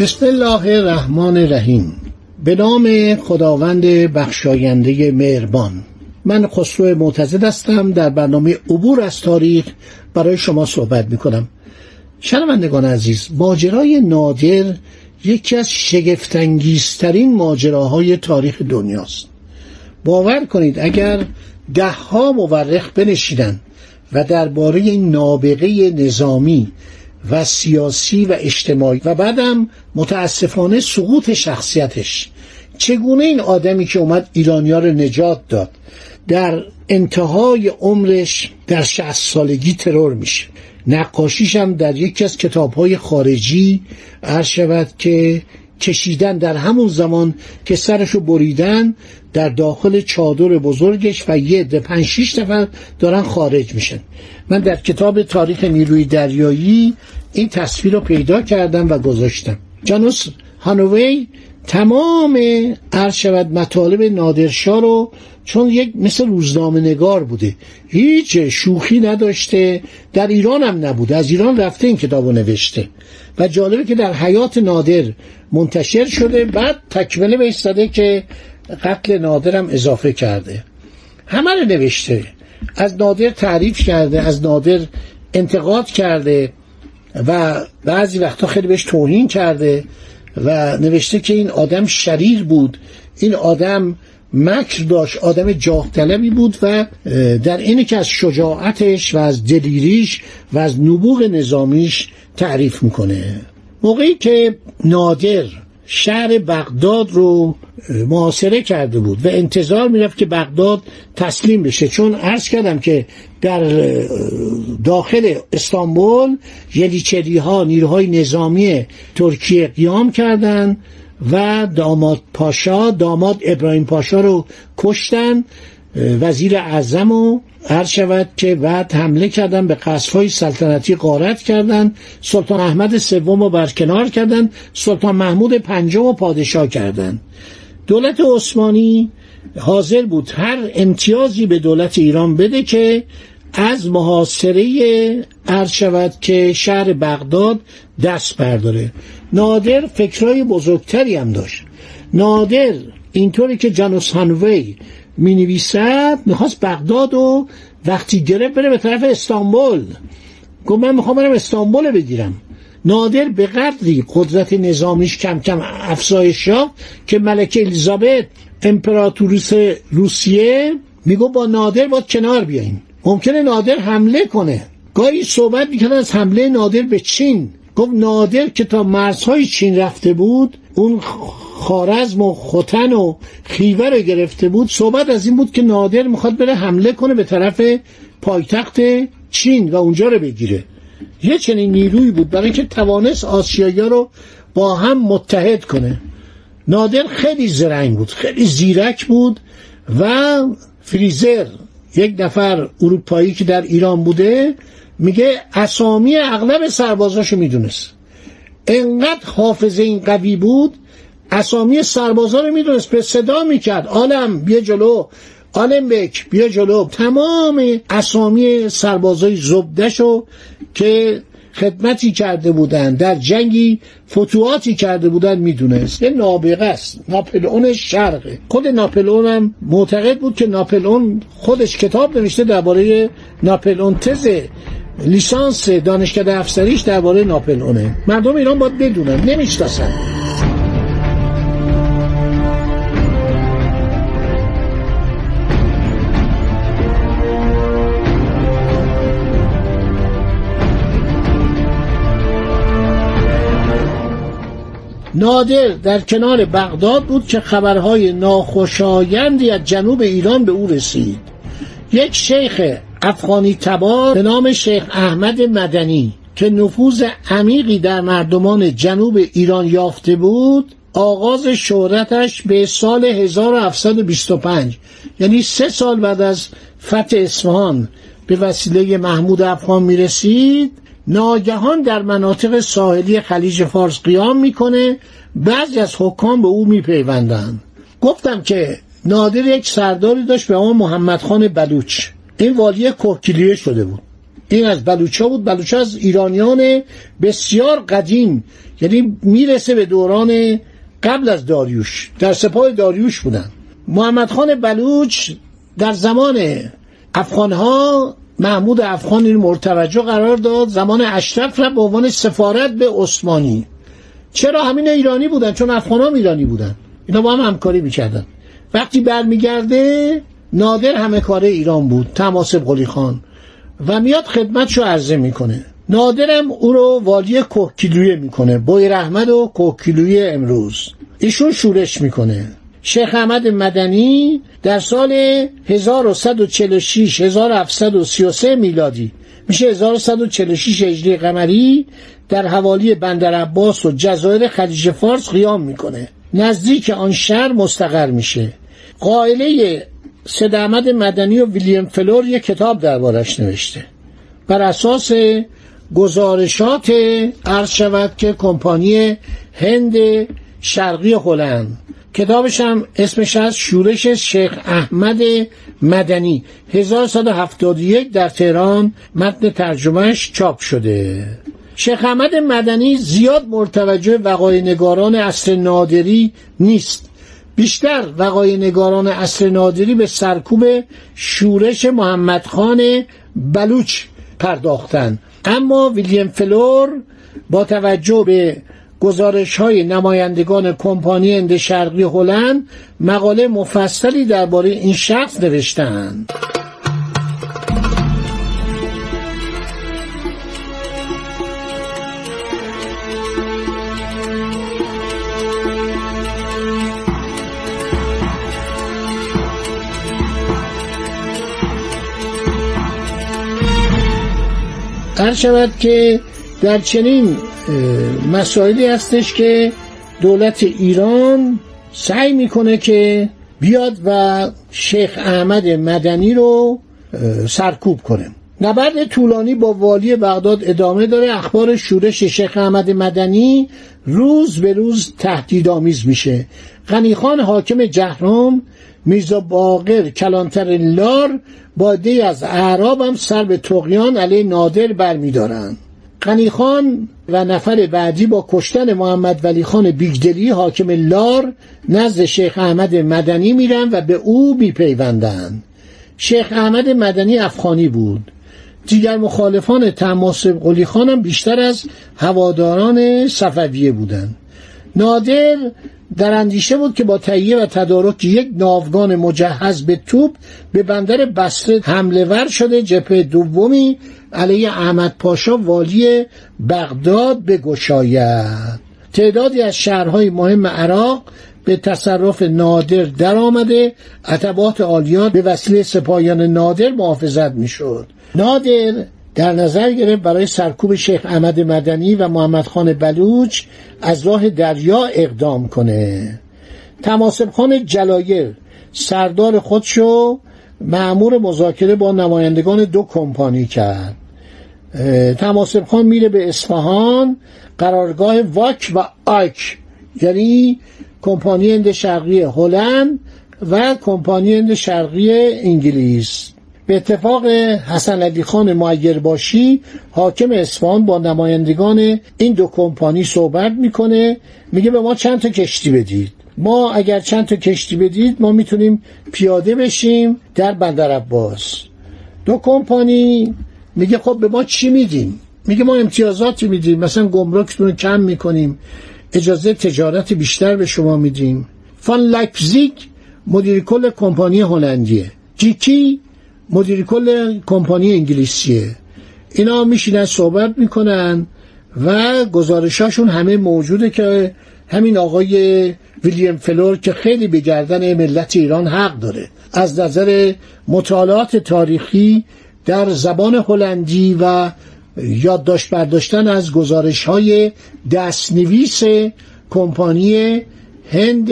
بسم الله الرحمن الرحیم. به نام خداوند بخشاینده مهربان. من خسرو معتزد هستم در برنامه عبور از تاریخ برای شما صحبت می کنم شنوندگان عزیز ماجرای نادر یکی از شگفتانگیزترین ماجراهای تاریخ دنیاست. باور کنید اگر ده ها مورخ بنشیدن و درباره نابغه نظامی و سیاسی و اجتماعی و بعدم متاسفانه سقوط شخصیتش. چگونه این آدمی که اومد ایرانیا رو نجات داد؟ در انتهای عمرش در شهست سالگی ترور میشه. نقاشیش هم در یکی از کتابهای خارجی عرض شود که کشیدن در همون زمان که سرشو بریدن در داخل چادر بزرگش و یه ده پنج شیش نفر دارن خارج میشن. من در کتاب تاریخ نیروی دریایی این تصویر رو پیدا کردم و گذاشتم. جانوس هانوی تمام عرض شود مطالب نادرشاه رو چون یک مثل روزنامه نگار بوده. هیچ شوخی نداشته در ایران هم نبوده. از ایران رفته این کتاب رو نوشته. و جالبه که در حیات نادر منتشر شده بعد تکمله به که قتل نادرم اضافه کرده. همه رو نوشته. از نادر تعریف کرده از نادر انتقاد کرده و بعضی وقتا خیلی بهش توهین کرده و نوشته که این آدم شریر بود. این آدم مکر داشت آدم جاه طلبی بود و در اینه که از شجاعتش و از دلیریش و از نبوغ نظامیش تعریف می‌کنه. موقعی که نادر شهر بغداد رو محاصره کرده بود و انتظار می‌رفت که بغداد تسلیم بشه. چون عرض کردم که در داخل استانبول یلیچری ها نیروهای نظامی ترکیه قیام کردند و داماد پاشا داماد ابراهیم پاشا رو کشتن وزیر اعظم و هر شود که بعد حمله کردن به قصفهای سلطنتی غارت کردند سلطان احمد سوم رو برکنار کردند سلطان محمود پنجم رو پادشاه کردند دولت عثمانی حاضر بود هر امتیازی به دولت ایران بده که از محاصره عرض شود که شهر بغداد دست برداره. نادر فکرهای بزرگتری هم داشت. نادر اینطوری که جانوس هانوی می نویسد می‌خواست بغداد و وقتی گرفت بره به طرف استانبول. گفت من می‌خوام برم استانبول بگیرم. نادر به قدری قدرت نظامیش کم کم افزایش یافت که ملکه الیزابت امپراتوریس روسیه میگو با نادر باید کنار بیاییم. ممکنه نادر حمله کنه. گاهی صحبت می‌کنه از حمله نادر به چین. گفت نادر که تا مرزهای چین رفته بود اون خارزم و خوتن و خیوه رو گرفته بود. صحبت از این بود که نادر می‌خواد بره حمله کنه به طرف پایتخت چین و اونجا رو بگیره. یه چنین نیروی بود برای اینکه توانست آسیایی رو با هم متحد کنه. نادر خیلی زرنگ بود خیلی زیرک بود و فریزر یک نفر اروپایی که در ایران بوده میگه اسامی اغلب سربازاشو می‌دونست. انقدر حافظه این قوی بود اسامی سربازا رو می‌دونست. به صدا می‌کرد. آلم بیا جلو. آلم بک بیا جلو. تمام اسامی سربازای زبدشو که خدمتی کرده بودن در جنگی فتوحاتی کرده بودن می‌دونست. یه نابغه است. ناپلئون شرقه خود ناپلئون هم معتقد بود که ناپلئون خودش کتاب نوشته درباره ناپلئون. تز لیسانس دانشکده افسریش درباره ناپلئونه. مردم ایران باید بدونن. نمی‌شناسن. نادر در کنار بغداد بود که خبرهای ناخوشایندی از جنوب ایران به او رسید. یک شیخ افغانی تبار به نام شیخ احمد مدنی که نفوذ عمیقی در مردمان جنوب ایران یافته بود آغاز شهرتش به سال 1725 یعنی سه سال بعد از فتح اصفهان به وسیله محمود افغان می‌رسید. ناگهان در مناطق ساحلی خلیج فارس قیام می‌کنه. بعضی از حکام به او میپیوندند. گفتم که نادر یک سرداری داشت به نام محمد خان بلوچ. این والی کوکیلیه شده بود. این از بلوچا بود. بلوچا از ایرانیان بسیار قدیم یعنی می‌رسه به دوران قبل از داریوش. در سپاه داریوش بودن. محمد خان بلوچ در زمان افغانها محمود افغان این مرتوجه قرار داد زمان اشرف را به عنوان سفارت به عثمانی. چرا همین ایرانی بودن؟ چون افغان هم ایرانی بودن. اینا با هم همکاری می‌کردن. وقتی برمیگرده نادر همه کاره ایران بود تماسب قلی خان. و میاد خدمتشو عرضه می‌کنه. نادرم او رو والی کوکیلویه می‌کنه بوی رحمت و کوکیلویه امروز. ایشون شورش می‌کنه. شیخ احمد مدنی در سال 1146 1733 میلادی میشه 1146 هجری قمری در حوالی بندر عباس و جزایر خلیج فارس قیام می‌کنه. نزدیک آن شهر مستقر میشه. قائله سید احمد مدنی و ویلیام فلور یک کتاب دربارش نوشته. بر اساس گزارشات عرض شود که کمپانی هند شرقی هلند کتابش هم اسمش از شورش شیخ احمد مدنی. 1171 در تهران متن ترجمهش چاپ شده. شیخ احمد مدنی زیاد مرتوجه وقای نگاران اصر نادری نیست. بیشتر وقای نگاران اصر نادری به سرکوب شورش محمد خان بلوچ پرداختن اما ویلیام فلور با توجه به گزارش های نمایندگان کمپانی هند شرقی هلند مقاله مفصلی درباره این شخص نوشتند. هر شود که در چنین مسائلی هستش که دولت ایران سعی می‌کنه که بیاد و شیخ احمد مدنی رو سرکوب کنه. نبرد طولانی با والی بغداد ادامه داره. اخبار شورش شیخ احمد مدنی روز به روز تهدیدآمیز میشه. غنیخان حاکم جهرام میرزا باقر کلانتر لار با دی از اعراب هم سر به تقیان علیه نادر برمیدارند قنیخان و نفر بعدی با کشتن محمد ولی خان بیگدلی حاکم لار نزد شیخ احمد مدنی میرن و به او میپیوندند شیخ احمد مدنی افغانی بود. دیگر مخالفان تماسب قلی خانم بیشتر از هواداران صفویه بودند. نادر در اندیشه بود که با تهیه و تدارک یک ناوگان مجهز به توپ به بندر بسره حمله ور شده جبهه دومی علیه احمد پاشا والی بغداد بگشاید تعدادی از شهرهای مهم عراق به تصرف نادر در آمده. عطبات آلیات به وسیله سپاهیان نادر محافظت می‌شد. نادر در نظر گرفت برای سرکوب شیخ احمد مدنی و محمد خان بلوچ از راه دریا اقدام کنه. تماسب خان جلایر سردار خودشو معمور مذاکره با نمایندگان دو کمپانی کرد. تماسب خان میره به اصفهان قرارگاه واک و آیک یعنی کمپانی هند شرقی هلند و کمپانی هند شرقی انگلیس. به اتفاق حسن علی خان معیر باشی حاکم اصفهان با نمایندگان این دو کمپانی صحبت می‌کنه میگه به ما چند تا کشتی بدید. ما اگر چند تا کشتی بدید ما می‌تونیم پیاده بشیم در بندر عباس. دو کمپانی میگه خب به ما چی میدیم میگه ما امتیازاتی میدیم مثلا گمرکتون کم می‌کنیم اجازه تجارت بیشتر به شما میدیم. فان لایپزیگ مدیر کل کمپانی هلندیه. جیکی مدیر کل کمپانی انگلیسیه اینا میشینن صحبت می‌کنن و گزارشاشون همه موجوده که همین آقای ویلیام فلور که خیلی به گردن ملت ایران حق داره. از نظر مطالعات تاریخی در زبان هلندی و یادداشت برداشتن از گزارش های دستنویس کمپانی هند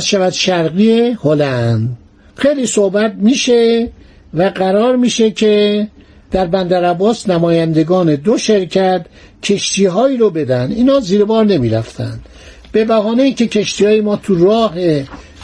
شود شرقی هلند. خیلی صحبت میشه. و قرار میشه که در بندر عباس نمایندگان دو شرکت کشتی هایی رو بدن. اینا زیر بار نمی‌رفتن. به بهانه که کشتی های ما تو راه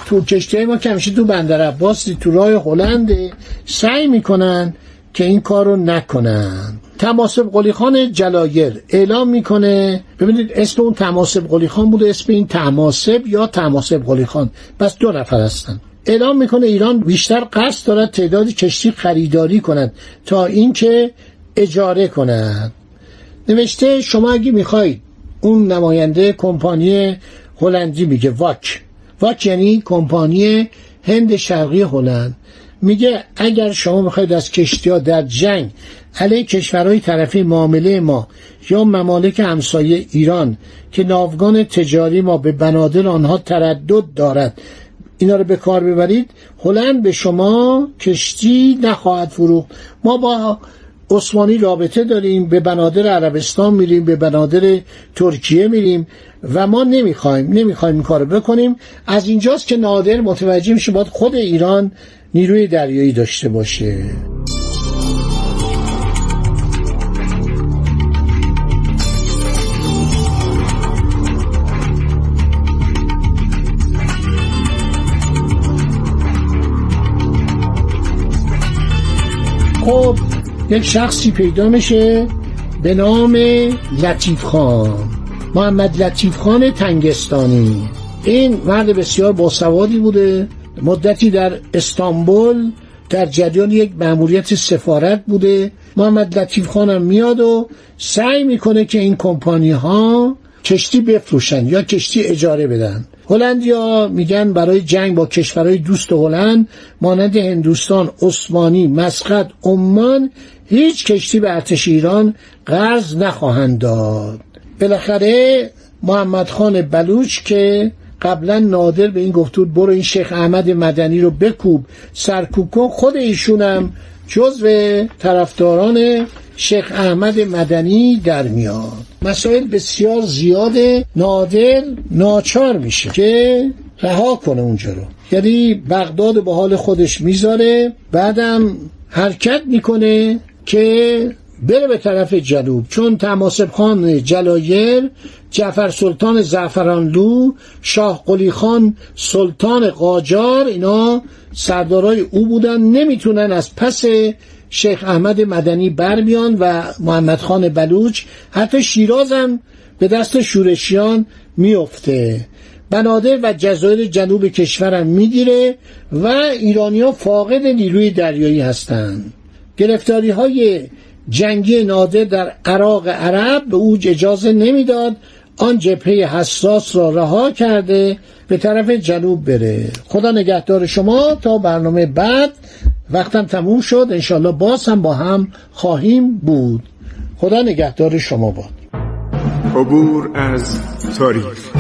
تو کشتی های ما کمشی تو بندر عباس تو راه هلند سعی می‌کنن که این کار رو نکنن. تماسب قلی خان جلایر اعلام می‌کنه. ببینید اسم اون تماسب قلی خان بوده اسم این تماسب یا تماسب قلی خان. بس دو نفر هستن. اعلام می‌کنه ایران بیشتر قصد دارد تعداد کشتی خریداری کند تا اینکه اجاره کند. نوشته شما اگه می‌خواید اون نماینده کمپانی هلندی میگه واک. واک یعنی کمپانی هند شرقی هلند. میگه اگر شما می‌خواید از کشتی ها در جنگ علیه کشورهای طرفی معامله ما یا ممالک همسایه ایران که ناوگان تجاری ما به بنادر آنها تردد دارد اینا رو به کار ببرید هلند به شما کشتی نخواهد فروخت. ما با عثمانی رابطه داریم به بنادر عربستان میریم به بنادر ترکیه میریم و ما نمی‌خوایم نمی‌خوایم این کارو بکنیم. از اینجاست که نادر متوجه میشه باید خود ایران نیروی دریایی داشته باشه. یک شخصی پیدا میشه به نام لطیف خان. محمد لطیف خان تنگستانی. این مرد بسیار باسوادی بوده. مدتی در استانبول در جریان یک مأموریت سفارت بوده. محمد لطیف خانم میاد و سعی می‌کنه که این کمپانی ها کشتی بفروشن یا کشتی اجاره بدن. هلندیا میگن برای جنگ با کشورهای دوست هلند مانند هندوستان، عثمانی، مسقط، عمان هیچ کشتی به ارتش ایران قرض نخواهند داد. بالاخره محمد خان بلوچ که قبلا نادر به این گفت برو این شیخ احمد مدنی رو بکوب سرکوب کن خود ایشونم جزو طرفداران شیخ احمد مدنی در میاد. مسائل بسیار زیاده نادر ناچار میشه که رها کنه اونجا رو. یعنی بغداد به حال خودش می‌ذاره بعدم حرکت می‌کنه که بره به طرف جنوب. چون تماسب خان جلایر جعفر سلطان زعفرانلو شاه قلی خان سلطان قاجار اینا سردارای او بودن نمی‌تونن از پس شیخ احمد مدنی بر بیان و محمد خان بلوچ حتی شیراز هم به دست شورشیان میفته. بنادر و جزایر جنوب کشورم می‌گیره و ایرانیا فاقد نیروی دریایی هستند گرفتاری های جنگی نادر در عراق عرب به او اجازه نمی‌داد آن جبهه حساس را رها کرده به طرف جنوب بره. خدا نگهدار شما. تا برنامه بعد وقتم تموم شد. انشالله باز هم با هم خواهیم بود. خدا نگهدار شما باد. عبور از تاریخ.